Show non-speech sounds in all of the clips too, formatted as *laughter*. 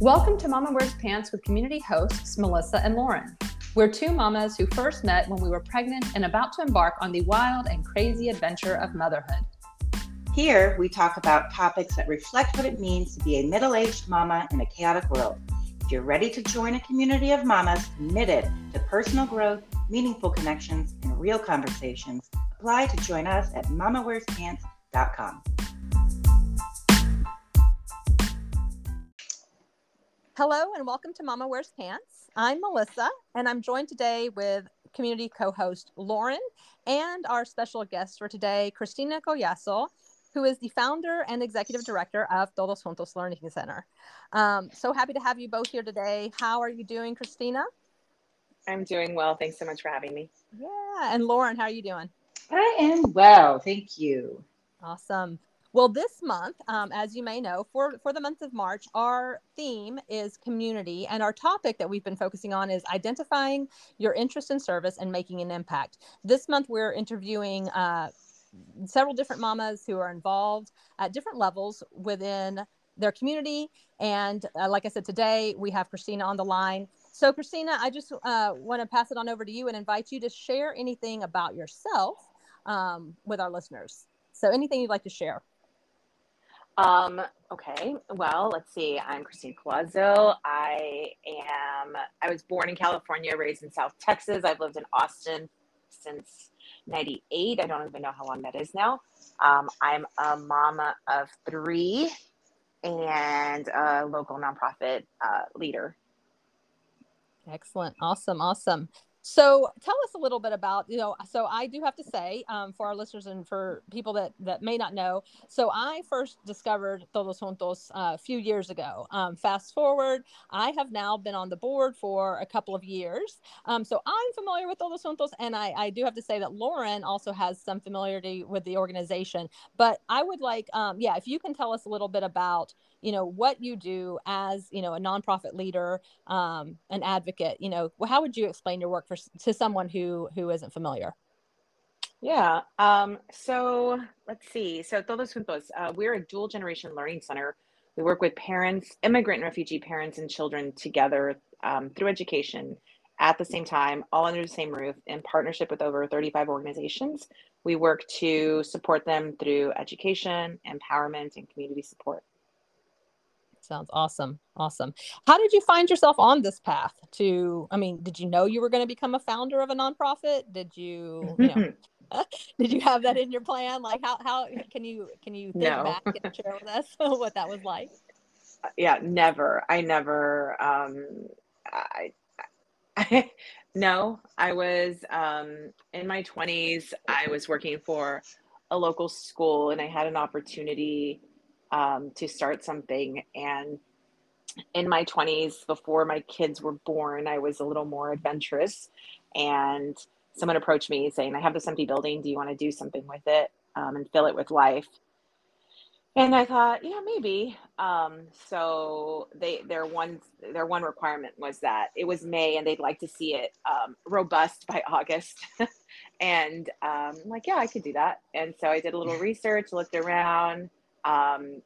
Welcome to Mama Wears Pants with community hosts Melissa and Lauren. We're two mamas who first met when we were pregnant and about to embark on the wild and crazy adventure of motherhood. Here, we talk about topics that reflect what it means to be a middle aged mama in a chaotic world. If you're ready to join a community of mamas committed to personal growth, meaningful connections, and real conversations, apply to join us at mamawearspants.com. Hello and welcome to Mama Wears Pants. I'm Melissa and I'm joined today with community co-host Lauren and our special guest for today, Christina Collazo, who is the founder and executive director of Todos Juntos Learning Center. Um, so happy to have you both here today. How are you doing, Christina? I'm doing well. Thanks so much for having me. Yeah. And Lauren, how are you doing? I am well. Thank you. Awesome. Well, this month, um, as you may know, for, for the month of March, our theme is community. And our topic that we've been focusing on is identifying your interest in service and making an impact. This month, we're interviewing uh, several different mamas who are involved at different levels within their community. And uh, like I said, today we have Christina on the line. So, Christina, I just uh, want to pass it on over to you and invite you to share anything about yourself um, with our listeners. So, anything you'd like to share? Um, okay. Well, let's see. I'm Christina Collazo. I am, I was born in California, raised in South Texas. I've lived in Austin since 98. I don't even know how long that is now. Um, I'm a mama of three and a local nonprofit uh, leader. Excellent. Awesome. Awesome. So tell us a little bit about, you know, so I do have to say um, for our listeners and for people that, that may not know, so I first discovered Todos Juntos uh, a few years ago. Um, fast forward, I have now been on the board for a couple of years. Um, so I'm familiar with Todos Juntos and I, I do have to say that Lauren also has some familiarity with the organization. But I would like, um, yeah, if you can tell us a little bit about, you know what you do as you know a nonprofit leader um, an advocate you know how would you explain your work for to someone who who isn't familiar? Yeah um, so let's see so todos juntos uh, we're a dual generation learning center. We work with parents immigrant and refugee parents and children together um, through education at the same time all under the same roof in partnership with over 35 organizations. We work to support them through education empowerment and community support Sounds awesome. Awesome. How did you find yourself on this path to I mean, did you know you were going to become a founder of a nonprofit? Did you, you know, *laughs* *laughs* did you have that in your plan? Like how how can you can you think no. back and share with us *laughs* what that was like? Uh, yeah, never. I never um I, I no, I was um in my 20s. I was working for a local school and I had an opportunity um, to start something. And in my 20s, before my kids were born, I was a little more adventurous. And someone approached me saying, I have this empty building. Do you want to do something with it um, and fill it with life? And I thought, yeah, maybe. Um, so they their one their one requirement was that it was May and they'd like to see it um, robust by August. *laughs* and um, I'm like, yeah, I could do that. And so I did a little *laughs* research, looked around, um,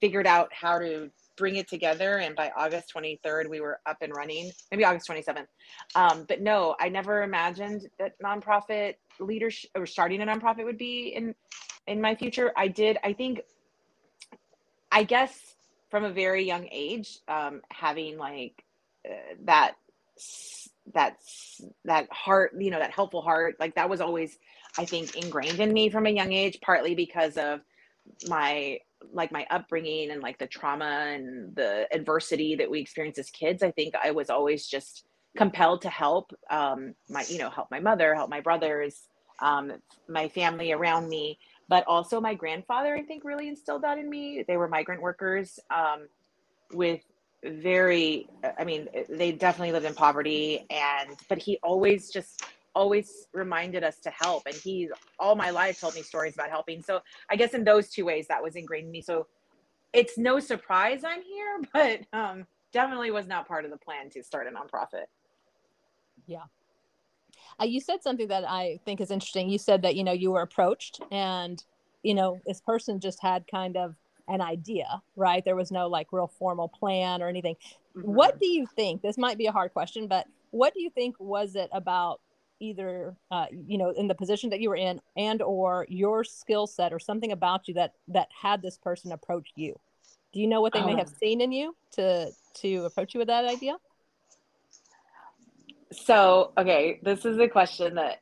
figured out how to bring it together. And by august 23rd we were up and running. Maybe august 27th um, but no i never imagined that nonprofit leadership or starting a nonprofit would be in in my future. I did i think i guess from a very young age um, having like uh, that that that heart you know that helpful heart like that was always i think ingrained in me from a young age partly because of my like my upbringing and like the trauma and the adversity that we experience as kids i think i was always just compelled to help um, my you know help my mother help my brothers um, my family around me. But also my grandfather i think really instilled that in me. They were migrant workers um, with very i mean they definitely lived in poverty and but he always just always reminded us to help and he all my life told me stories about helping so i guess in those two ways that was ingrained in me so it's no surprise i'm here *laughs* but um, definitely was not part of the plan to start a nonprofit yeah uh, you said something that i think is interesting you said that you know you were approached and you know this person just had kind of an idea, right? There was no like real formal plan or anything. Mm-hmm. What do you think? This might be a hard question, but what do you think was it about either uh, you know in the position that you were in and or your skill set or something about you that that had this person approach you do you know what they may have oh. seen in you to to approach you with that idea so okay this is a question that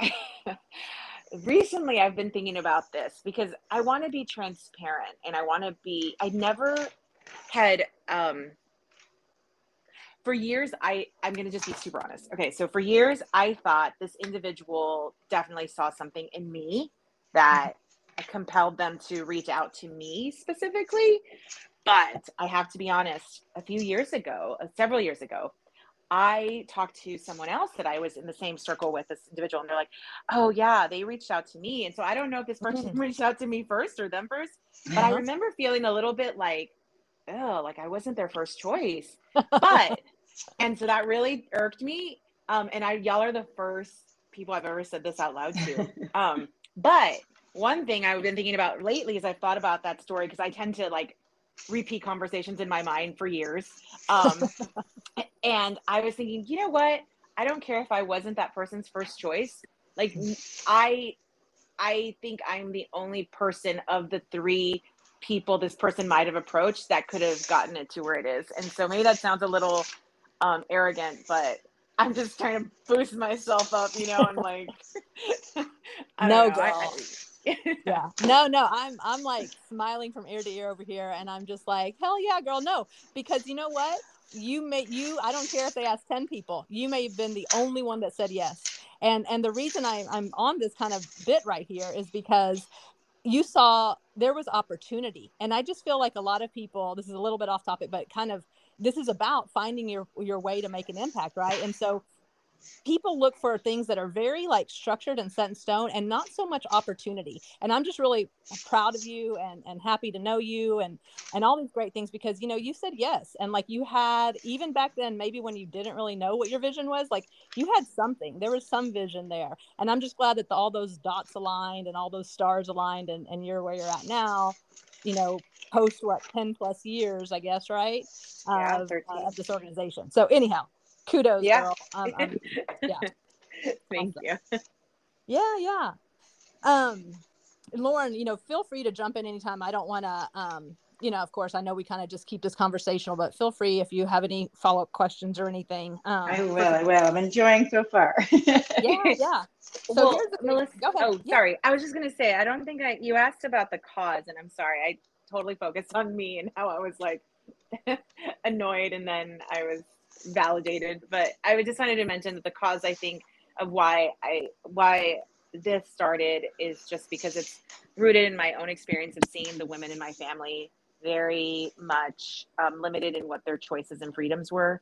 *laughs* recently I've been thinking about this because I want to be transparent and I want to be I never had um for years I I'm going to just be super honest. Okay, so for years I thought this individual definitely saw something in me that compelled them to reach out to me specifically. But I have to be honest, a few years ago, uh, several years ago, I talked to someone else that I was in the same circle with this individual, and they're like, "Oh yeah, they reached out to me." And so I don't know if this person mm-hmm. *laughs* reached out to me first or them first, but uh-huh. I remember feeling a little bit like, "Oh, like I wasn't their first choice." *laughs* But and so that really irked me. Um, and I y'all are the first people I've ever said this out loud to. *laughs* Um, but one thing I've been thinking about lately is I've thought about that story because I tend to like repeat conversations in my mind for years. Um, *laughs* and I was thinking, you know what? I don't care if I wasn't that person's first choice. Like I I think I'm the only person of the three people this person might have approached that could have gotten it to where it is. And so maybe that sounds a little um arrogant, but I'm just trying to boost myself up, you know, and like *laughs* no girl. *laughs* I, yeah. No, no. I'm I'm like smiling from ear to ear over here and I'm just like, hell yeah, girl, no. Because you know what? You may you I don't care if they ask 10 people. You may have been the only one that said yes. And and the reason I, I'm on this kind of bit right here is because you saw there was opportunity. And I just feel like a lot of people, this is a little bit off topic, but kind of this is about finding your your way to make an impact, right? And so people look for things that are very like structured and set in stone and not so much opportunity. And i'm just really proud of you and and happy to know you and and all these great things because you know you said yes. And like you had even back then maybe when you didn't really know what your vision was like you had something. There was some vision there. And i'm just glad that the, all those dots aligned and all those stars aligned and, and you're where you're at now you know post what 10 plus years i guess right? Yeah, of, uh, of this organization. So anyhow kudos yeah. girl. Um, um, *laughs* yeah. Thank awesome. you. Yeah yeah. Um lauren you know feel free to jump in anytime. I don't want to um you know of course i know we kind of just keep this conversational but feel free if you have any follow-up questions or anything. Um, i will i will. I'm enjoying so far. *laughs* Yeah yeah so well, Melissa, go ahead. oh yeah. sorry i was just going to say i don't think i you asked about the cause and i'm sorry i totally focused on me and how i was like *laughs* annoyed and then i was validated. But I just wanted to mention that the cause I think of why I why this started is just because it's rooted in my own experience of seeing the women in my family very much um, limited in what their choices and freedoms were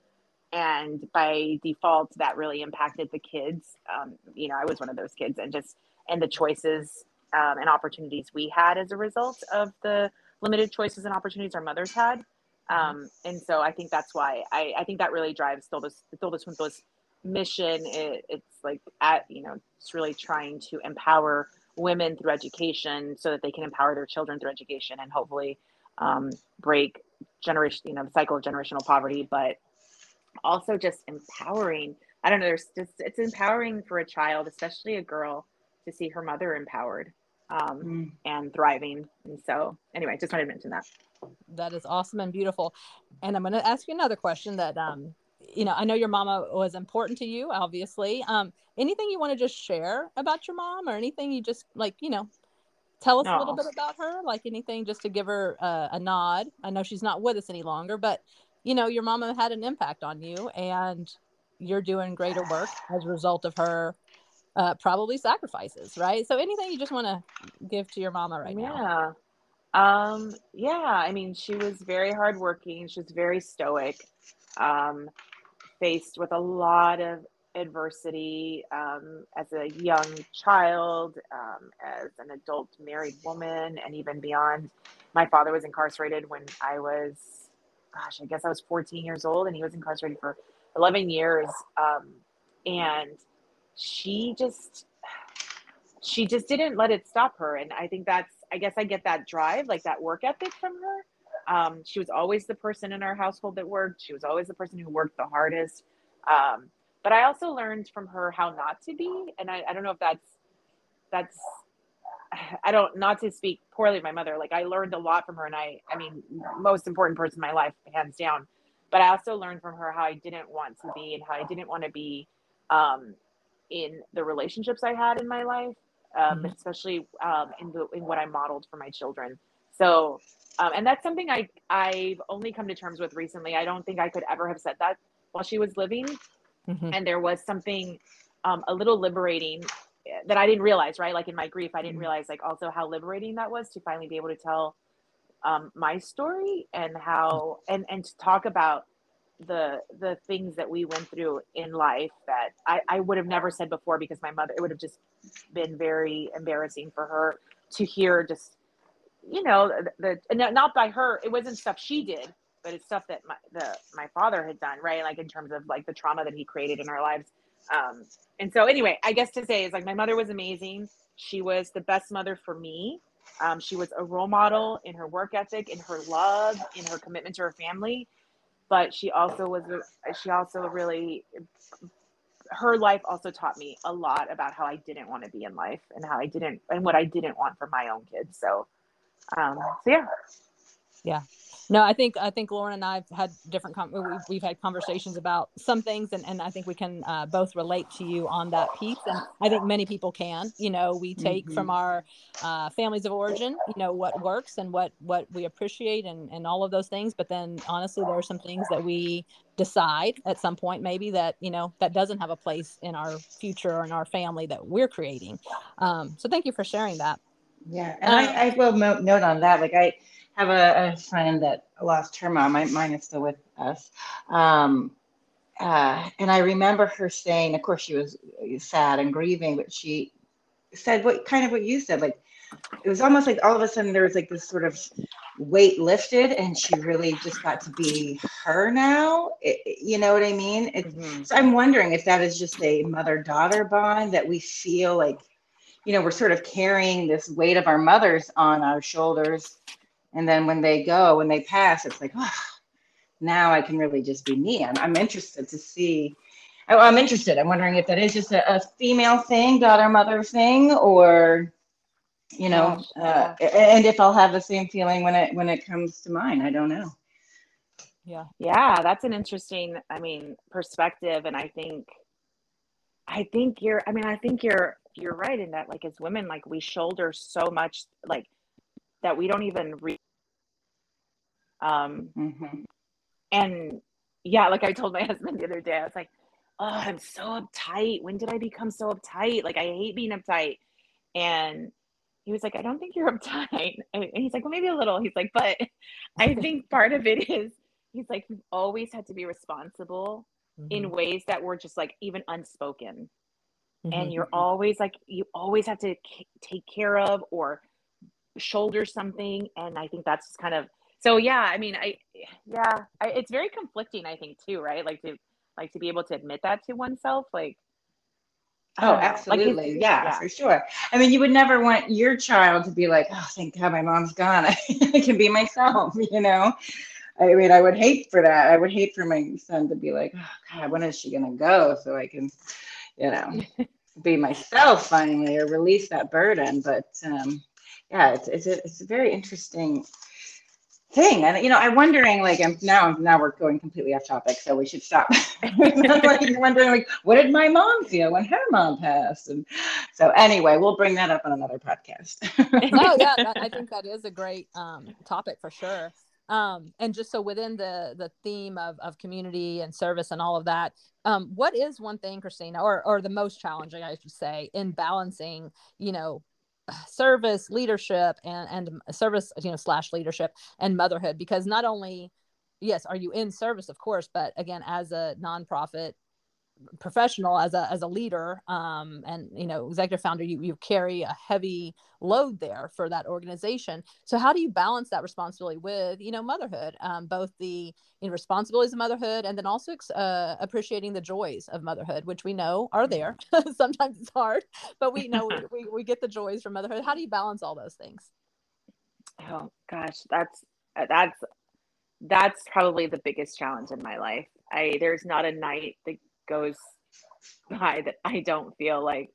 and by default that really impacted the kids. Um, you know i was one of those kids and just and the choices um, and opportunities we had as a result of the limited choices and opportunities our mothers had. Um, and so I think that's why I, I think that really drives Todos Todos Juntos mission. It, it's like at you know it's really trying to empower women through education so that they can empower their children through education and hopefully um, break generation you know the cycle of generational poverty, but also just empowering. I don't know. There's just it's empowering for a child, especially a girl, to see her mother empowered um, mm. and thriving. And so, anyway, just wanted to mention that. That is awesome and beautiful. And I'm going to ask you another question that, um, you know, I know your mama was important to you, obviously. Um, anything you want to just share about your mom or anything you just like, you know, tell us a little bit about her, like anything just to give her uh, a nod. I know she's not with us any longer, but you know, your mama had an impact on you and you're doing greater work as a result of her uh, probably sacrifices, right? So anything you just want to give to your mama right yeah. now? Yeah. Um, yeah. I mean, she was very hardworking. She was very stoic, um, faced with a lot of adversity um, as a young child, um, as an adult married woman, and even beyond. My father was incarcerated when I was, gosh, I guess I was 14 years old, and he was incarcerated for 11 years. Um, and she just she just didn't let it stop her and i think that's I guess I get that drive, like that work ethic from her. Um, she was always the person in our household that worked. She was always the person who worked the hardest. Um, but I also learned from her how not to be, and I, I don't know if that's that's *sighs* I don't not to speak poorly of my mother. Like I learned a lot from her, and I I mean most important person in my life, hands down. But I also learned from her how I didn't want to be and how I didn't want to be um, in the relationships I had in my life, um, mm-hmm. especially um, in the in what I modeled for my children. So, um, and that's something I I've only come to terms with recently. I don't think I could ever have said that while she was living, mm-hmm. and there was something um, a little liberating that I didn't realize, right? Like in my grief, I didn't mm-hmm. realize like also how liberating that was to finally be able to tell um, my story and how and and to talk about the the things that we went through in life that I, I would have never said before because my mother it would have just been very embarrassing for her to hear just you know the, the not by her it wasn't stuff she did but it's stuff that my the my father had done right like in terms of like the trauma that he created in our lives um, and so anyway, I guess to say is like my mother was amazing. She was the best mother for me. Um, she was a role model in her work ethic, in her love, in her commitment to her family. But she also was, she also really, her life also taught me a lot about how I didn't want to be in life and how I didn't, and what I didn't want for my own kids. So, um, so yeah. Yeah. No, I think I think Lauren and I've had different com- we've, we've had conversations about some things, and, and I think we can uh, both relate to you on that piece. And I think many people can. You know, we take mm-hmm. from our uh, families of origin, you know, what works and what what we appreciate, and and all of those things. But then, honestly, there are some things that we decide at some point maybe that you know that doesn't have a place in our future or in our family that we're creating. Um, so thank you for sharing that. Yeah, and um, I, I will note on that, like I have a, a friend that lost her mom. My, mine is still with us. Um, uh, and I remember her saying, of course, she was sad and grieving, but she said what kind of what you said. Like it was almost like all of a sudden there was like this sort of weight lifted, and she really just got to be her now. It, you know what I mean? Mm-hmm. So I'm wondering if that is just a mother daughter bond that we feel like, you know, we're sort of carrying this weight of our mothers on our shoulders and then when they go, when they pass, it's like, oh, now I can really just be me. I'm, I'm interested to see. I, I'm interested. I'm wondering if that is just a, a female thing, daughter mother thing, or you know, uh, and if I'll have the same feeling when it when it comes to mine. I don't know. Yeah, yeah, that's an interesting. I mean, perspective, and I think, I think you're. I mean, I think you're you're right in that. Like as women, like we shoulder so much, like that we don't even read um, mm-hmm. And yeah, like I told my *laughs* husband the other day, I was like, oh, I'm so uptight. When did I become so uptight? Like, I hate being uptight. And he was like, I don't think you're *laughs* uptight. And he's like, well, maybe a little. He's like, but *laughs* I think part of it is, he's like, you've always had to be responsible mm-hmm. in ways that were just like even unspoken. Mm-hmm. And you're always like, you always have to take care of or shoulder something. And I think that's just kind of so yeah i mean i yeah I, it's very conflicting i think too right like to like to be able to admit that to oneself like oh absolutely like yeah, yeah, for sure i mean you would never want your child to be like oh thank god my mom's gone i, *laughs* I can be myself *laughs* you know I mean, I would hate for that. I would hate for my son to be like, oh God, when is she gonna go? So I can, you know, *laughs* be myself finally or release that burden. But um, yeah, it's it's a, it's a very interesting thing. And you know, I'm wondering, like, I'm now now we're going completely off topic, so we should stop. *laughs* *laughs* like wondering, like, what did my mom feel when her mom passed? And so, anyway, we'll bring that up on another podcast. *laughs* no, yeah, that, I think that is a great um, topic for sure. Um, and just so within the the theme of of community and service and all of that, um, what is one thing, Christina, or or the most challenging, I should say, in balancing, you know, service leadership and and service you know slash leadership and motherhood because not only yes are you in service of course but again as a nonprofit professional as a as a leader um, and you know executive founder you you carry a heavy load there for that organization. So how do you balance that responsibility with you know motherhood um, both the you know, responsibilities of motherhood and then also uh, appreciating the joys of motherhood which we know are there. *laughs* Sometimes it's hard but we know *laughs* we, we get the joys from motherhood. How do you balance all those things? Oh gosh, that's that's that's probably the biggest challenge in my life. I there's not a night that goes by that I don't feel like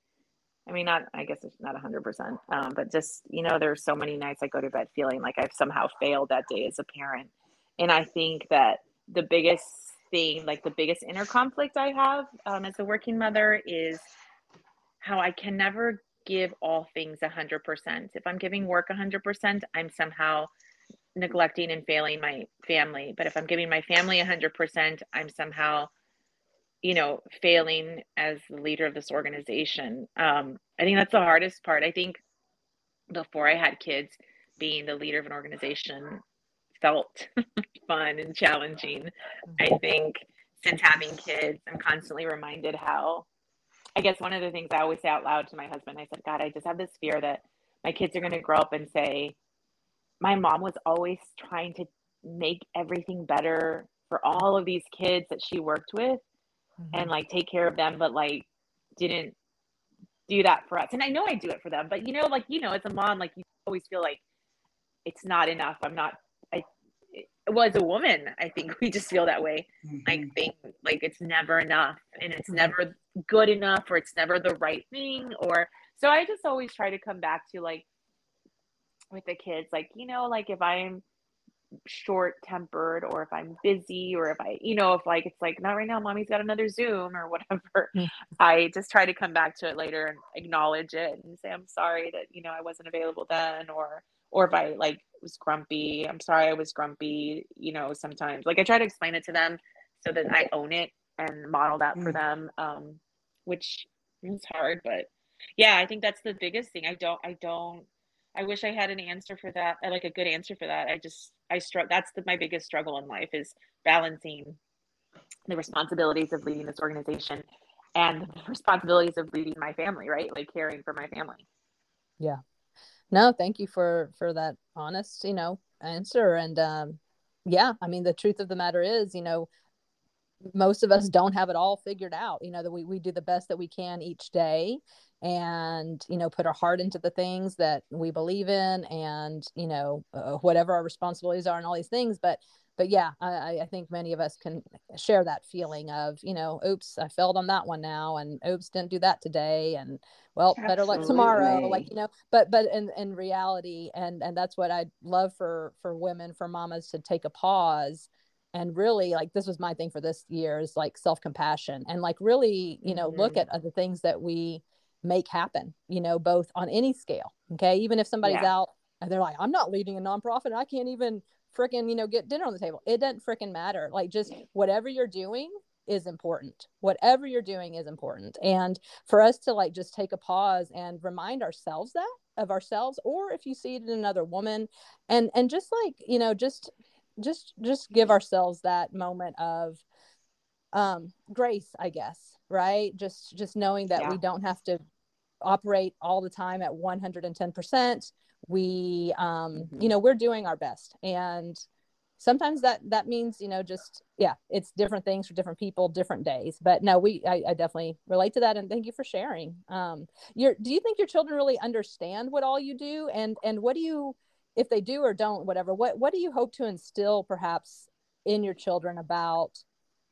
I mean, not, I guess it's not 100%, um, but just, you know, there's so many nights I go to bed feeling like I've somehow failed that day as a parent. And I think that the biggest thing, like the biggest inner conflict I have um, as a working mother is how I can never give all things 100%. If I'm giving work 100%, I'm somehow neglecting and failing my family. But if I'm giving my family 100%, I'm somehow you know, failing as the leader of this organization. Um, I think that's the hardest part. I think before I had kids, being the leader of an organization felt *laughs* fun and challenging. I think since having kids, I'm constantly reminded how, I guess one of the things I always say out loud to my husband, I said, God, I just have this fear that my kids are going to grow up and say, my mom was always trying to make everything better for all of these kids that she worked with mm-hmm. and like take care of them, but like didn't do that for us. And I know I do it for them, but you know, like, you know, as a mom, like you always feel like it's not enough. I'm not, I, well, as a woman, I think *laughs* we just feel that way. Mm-hmm. I think like it's never enough and it's never good enough or it's never the right thing. Or so I just always try to come back to like with the kids, like, you know, like if I'm short tempered or if I'm busy or if I, you know, if like it's like not right now, mommy's got another Zoom or *laughs* whatever, mm. I just try to come back to it later and acknowledge it and say, I'm sorry that, you know, I wasn't available then or, or if I like was grumpy, I'm sorry I was grumpy, you know, sometimes like I try to explain it to them so that I own it and model that for them. Um, which is hard, but yeah, I think that's the biggest thing. I don't, I don't, I wish I had an answer for that, like a good answer for that. I just I struggle. That's the, my biggest struggle in life is balancing the responsibilities of leading this organization and the responsibilities of leading my family, right? Like caring for my family. Yeah. No, thank you for for that honest, you know, answer. And um, yeah, I mean, the truth of the matter is, you know, most of us don't have it all figured out. You know that we we do the best that we can each day, and you know put our heart into the things that we believe in and you know uh, whatever our responsibilities are and all these things but but yeah I, I think many of us can share that feeling of you know oops i failed on that one now and oops didn't do that today and well Absolutely. better luck tomorrow like you know but but in in reality and and that's what i'd love for for women for mamas to take a pause and really like this was my thing for this year is like self-compassion and like really you know mm-hmm. look at the things that we make happen, you know, both on any scale. Okay. Even if somebody's yeah. out and they're like, I'm not leading a nonprofit, I can't even freaking, you know, get dinner on the table. It doesn't freaking matter. Like just whatever you're doing is important. Whatever you're doing is important. And for us to like just take a pause and remind ourselves that of ourselves, or if you see it in another woman and and just like, you know, just just just give ourselves that moment of um grace, I guess right? Just just knowing that yeah. we don't have to operate all the time at 110% we um mm-hmm. you know we're doing our best. And sometimes that that means you know just yeah it's different things for different people different days. But no we I, I, definitely relate to that. And thank you for sharing. Um your do you think your children really understand what all you do? And and what do you if they do or don't whatever what what do you hope to instill perhaps in your children about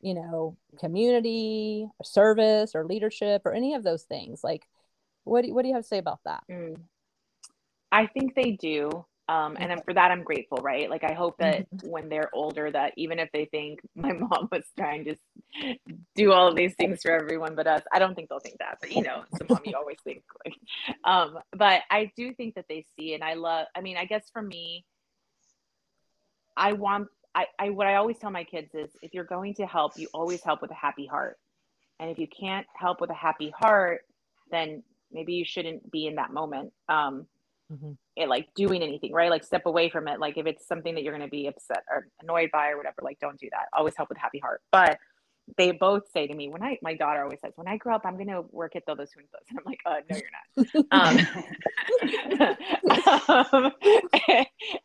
you know, community, or service, or leadership, or any of those things? Like, what do you, what do you have to say about that? Mm. I think they do. Um, and for that, I'm grateful, right? Like, I hope that mm-hmm. when they're older, that even if they think my *laughs* mom was trying to do all of these things for everyone but us, I don't think they'll think that. But you know, mom, you *laughs* always think like. Um, but I do think that they see, and I love. I mean, I guess for me, I want I, I what I always tell my kids is if you're going to help, you always help with a happy heart. And if you can't help with a happy heart, then maybe you shouldn't be in that moment. Um, mm-hmm. it, like doing anything, right? Like step away from it. Like if it's something that you're going to be upset or annoyed by or whatever, like don't do that. Always help with a happy heart. But they both say to me when I my daughter always says when I grow up I'm gonna work at Todos Juntos and I'm like uh no you're not. Um, *laughs* um,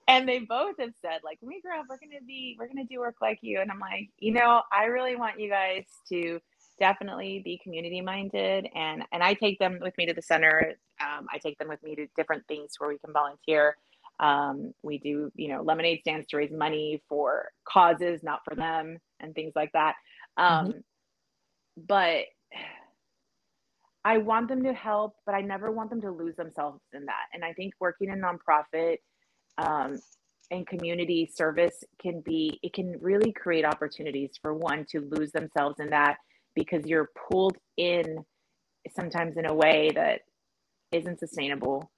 and they both have said like when we grow up we're gonna be we're gonna do work like you. And I'm like you know I really want you guys to definitely be community minded and and I take them with me to the center. Um, I take them with me to different things where we can volunteer. Um, we do, you know, lemonade stands to raise money for causes, not for them, and things like that. Um, mm-hmm. But I want them to help, but I never want them to lose themselves in that. And I think working in nonprofit um, and community service can be, it can really create opportunities for one to lose themselves in that because you're pulled in sometimes in a way that isn't sustainable,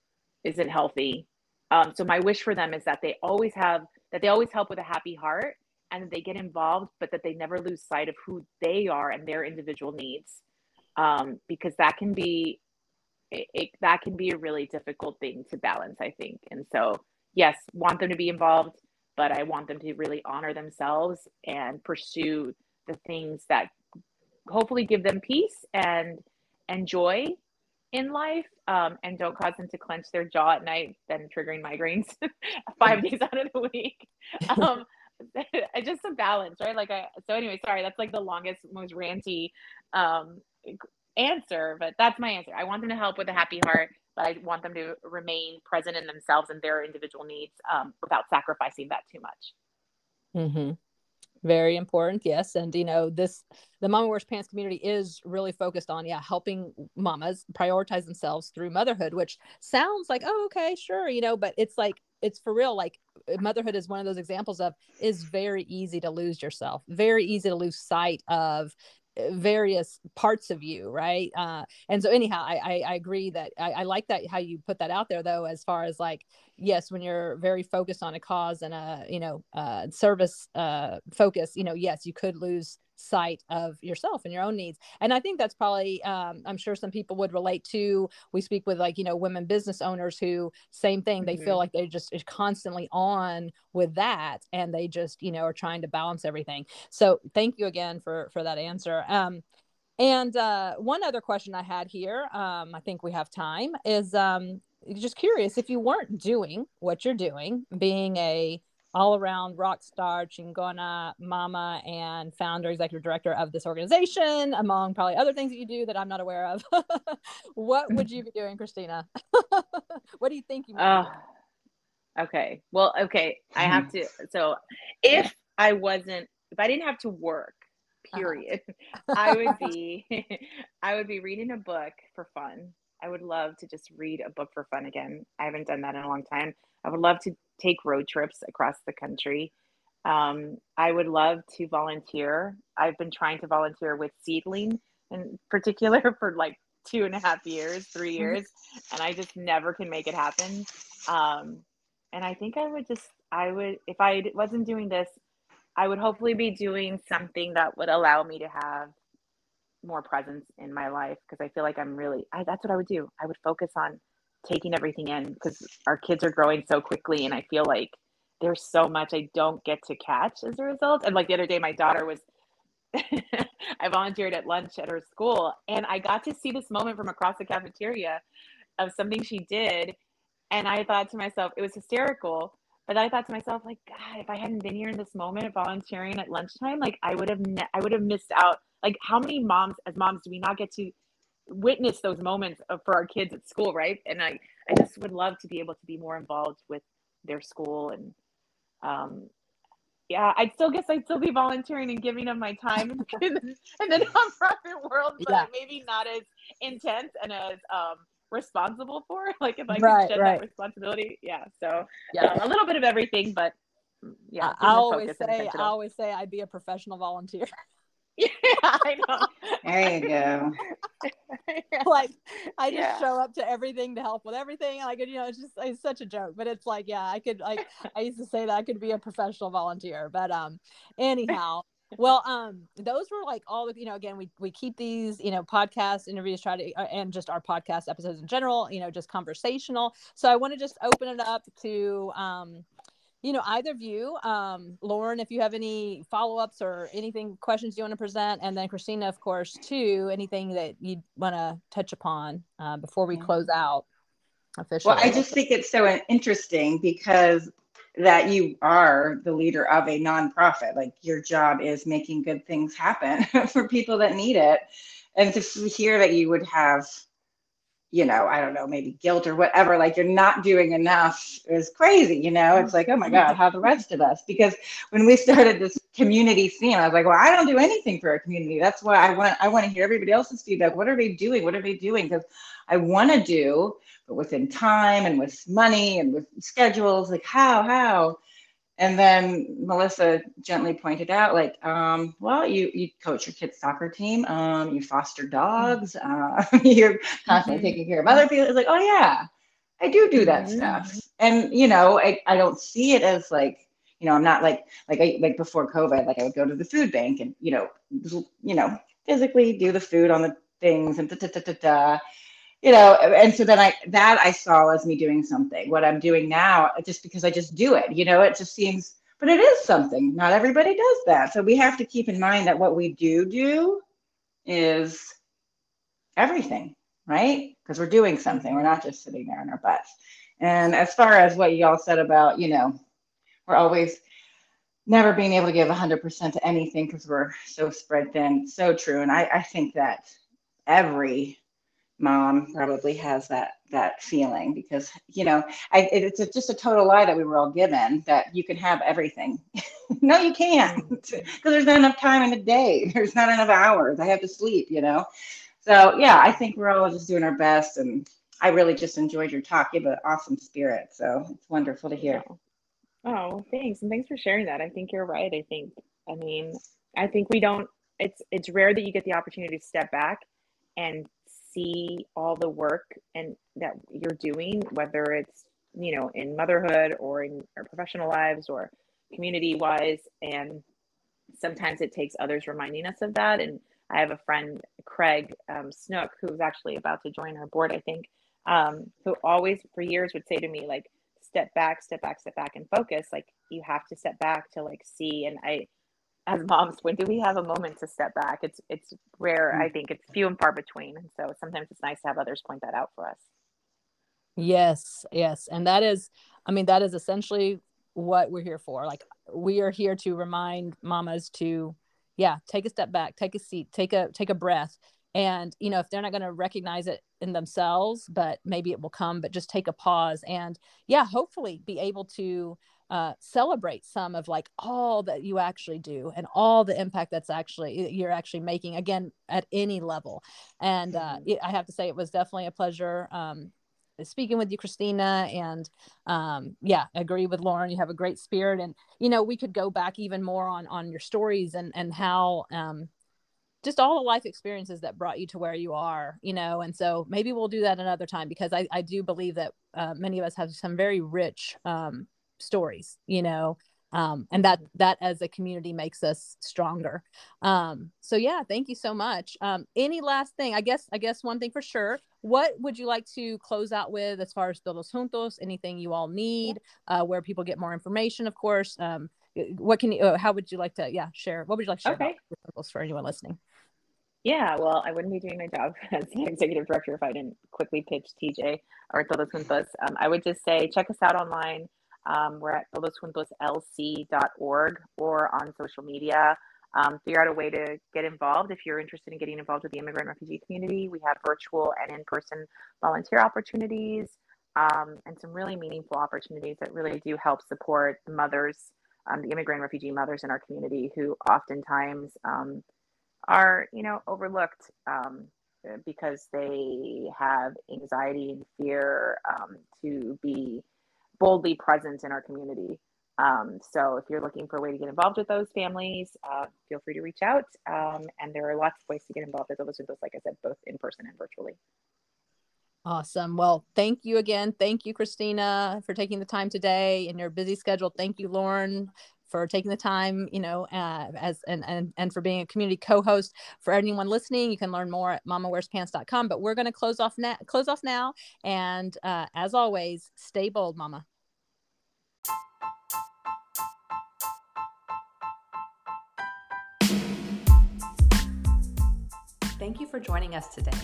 isn't healthy. Um, so my wish for them is that they always have, that they always help with a happy heart and they get involved, but that they never lose sight of who they are and their individual needs. Um, because that can be it, it, that can be a really difficult thing to balance i think. And so yes want them to be involved but i want them to really honor themselves and pursue the things that hopefully give them peace and and joy in life um, and don't cause them to clench their jaw at night then triggering migraines *laughs* five days out of the week. *laughs* Um, *laughs* just a balance right like i so anyway sorry that's like the longest most ranty um, answer, but that's my answer. I want them to help with a happy heart, but I want them to remain present in themselves and their individual needs um, without sacrificing that too much. Mm-hmm. Very important, yes. And you know, this the Mama Wears Pants community is really focused on, yeah, helping mamas prioritize themselves through motherhood, which sounds like, oh, okay, sure, you know, but it's like it's for real. Like motherhood is one of those examples of is very easy to lose yourself, very easy to lose sight of various parts of you right? Uh and so anyhow i i, I agree that I, I, like that how you put that out there though as far as like yes when you're very focused on a cause and a you know uh service uh focus you know yes you could lose sight of yourself and your own needs. And i think that's probably um, i'm sure some people would relate to we speak with like you know women business owners who same thing they mm-hmm. feel like they're just constantly on with that and they just you know are trying to balance everything. So thank you again for for that answer. Um, and uh, one other question I had here, um, I think we have time, is um, just curious if you weren't doing what you're doing, being a all around rock star, chingona, mama, and founder, executive director of this organization, among probably other things that you do that I'm not aware of. *laughs* what would you be doing, Christina? *laughs* what do you think you uh, Okay. Well, okay. I have to. So if I wasn't, if I didn't have to work, uh-huh. period, uh-huh. *laughs* I would be, I would be reading a book for fun. I would love to just read a book for fun again. I haven't done that in a long time. I would love to take road trips across the country. Um, I would love to volunteer. I've been trying to volunteer with Seedling in particular *laughs* for like two and a half years, three mm-hmm. years, and I just never can make it happen. Um, and I think I would just, I would, if I wasn't doing this, I would hopefully be doing something that would allow me to have more presence in my life because I feel like I'm really, I, that's what I would do. I would focus on taking everything in because our kids are growing so quickly and I feel like there's so much I don't get to catch as a result. And like the other day, my daughter was, *laughs* I volunteered at lunch at her school and I got to see this moment from across the cafeteria of something she did. And I thought to myself, it was hysterical. But I thought to myself, like, God, if I hadn't been here in this moment volunteering at lunchtime, like I would have, ne- I would have missed out. Like, how many moms, as moms, do we not get to witness those moments of, for our kids at school, right? And I, I just would love to be able to be more involved with their school and um, yeah, I'd still guess I'd still be volunteering and giving of my time in, the, in the nonprofit world, but yeah. maybe not as intense and as um, responsible for. *laughs* Like if I right, could shed right. that responsibility, yeah. So yeah, um, a little bit of everything, but yeah. I always say, I always say, I'd be a professional volunteer. *laughs* *laughs* Yeah, I know. There you go. *laughs* like I just yeah. show up to everything to help with everything. Like you know, it's just it's such a joke, but it's like yeah, I could like I used to say that I could be a professional volunteer, but um, anyhow. well um those were like all the you know again we we keep these you know podcast interviews try to uh, and just our podcast episodes in general you know just conversational so i want to just open it up to um you know, either of you, um, Lauren, if you have any follow ups or anything, questions you want to present, and then Christina, of course, too, anything that you want to touch upon uh, before we close out officially. Well, I just think it's so interesting because that you are the leader of a nonprofit. Like your job is making good things happen *laughs* for people that need it. And to hear that you would have you know, I don't know, maybe guilt or whatever, like you're not doing enough is crazy, you know? It's like, oh my God, how the rest of us? Because when we started this community scene, I was like, well, I don't do anything for a community. That's why I want I want to hear everybody else's feedback. What are they doing? What are they doing? Because I want to do, but within time and with money and with schedules, like how, how? And then Melissa gently pointed out, like, um, well, you you coach your kids' soccer team, um, you foster dogs, uh, *laughs* you're constantly mm-hmm. taking care of other people. It's like, oh yeah, I do do that mm-hmm. stuff, and you know, I, I don't see it as like, you know, I'm not like like I like before COVID, like I would go to the food bank and you know, you know, physically do the food on the things and da da da da da you know and so then i that i saw as me doing something. What i'm doing now just because i just do it you know it just seems but it is something. Not everybody does that. So we have to keep in mind that what we do do is everything right? Because we're doing something. We're not just sitting there in our butts. And as far as what y'all said about you know we're always never being able to give 100% to anything because we're so spread thin. So true. And I, I think that every mom probably has that that feeling because you know I, it's a, just a total lie that we were all given that you can have everything. *laughs* No you can't. Mm. *laughs* Because there's not enough time in the day. *laughs* There's not enough hours. I have to sleep you know? So yeah i think we're all just doing our best and i really just enjoyed your talk. You have an awesome spirit so it's wonderful to hear. Oh, oh thanks. And thanks for sharing that. I think you're right. I think i mean i think we don't it's it's rare that you get the opportunity to step back and see all the work and that you're doing, whether it's you know in motherhood or in our professional lives or community wise, and sometimes it takes others reminding us of that. And I have a friend, Craig um, Snook, who's actually about to join our board, I think, um, who always for years would say to me like, "Step back, step back, step back, and focus." Like you have to step back to like see. And I as moms when do we have a moment to step back? It's it's rare i mm. think. It's few and far between and so sometimes it's nice to have others point that out for us. Yes yes and that is i mean that is essentially what we're here for. Like we are here to remind mamas to yeah take a step back take a seat take a take a breath. And you know if they're not going to recognize it in themselves but maybe it will come but just take a pause and yeah hopefully be able to uh, celebrate some of like all that you actually do and all the impact that's actually you're actually making again at any level. And uh, it, i have to say it was definitely a pleasure um, speaking with you christina. And um, yeah agree with lauren. You have a great spirit. And you know we could go back even more on on your stories and and how um, just all the life experiences that brought you to where you are you know? And so maybe we'll do that another time because i, I do believe that uh, many of us have some very rich um, stories you know um, and that that as a community makes us stronger um, so yeah thank you so much um, any last thing i guess i guess one thing for sure what would you like to close out with as far as todos juntos anything you all need uh, where people get more information of course um, what can you uh, how would you like to yeah share what would you like to share okay. for anyone listening yeah, well, I wouldn't be doing my job *laughs* as the executive director if I didn't quickly pitch TJ or Todos Juntos. Um, I would just say check us out online. Um, we're at todosjuntoslc.org or on social media. Um, figure out a way to get involved if you're interested in getting involved with the immigrant refugee community. We have virtual and in person volunteer opportunities um, and some really meaningful opportunities that really do help support the mothers, um, the immigrant refugee mothers in our community who oftentimes um, are, you know, overlooked um, because they have anxiety and fear to be boldly present in our community. Um, so if you're looking for a way to get involved with those families, uh, feel free to reach out. Um, and there are lots of ways to get involved with those, like I said, both in person and virtually. Awesome. Well, thank you again. Thank you, Christina, for taking the time today in your busy schedule. Thank you, Lauren, for taking the time, you know, uh, as and, and and for being a community co-host. For anyone listening, you can learn more at mamawearspants.com. But we're going to close off now. Close off now, and uh, as always, stay bold, Mama. Thank you for joining us today.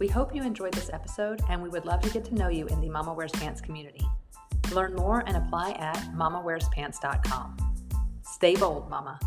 We hope you enjoyed this episode and we would love to get to know you in the Mama Wears Pants community. Learn more and apply at mamawearspants.com. Stay bold, Mama.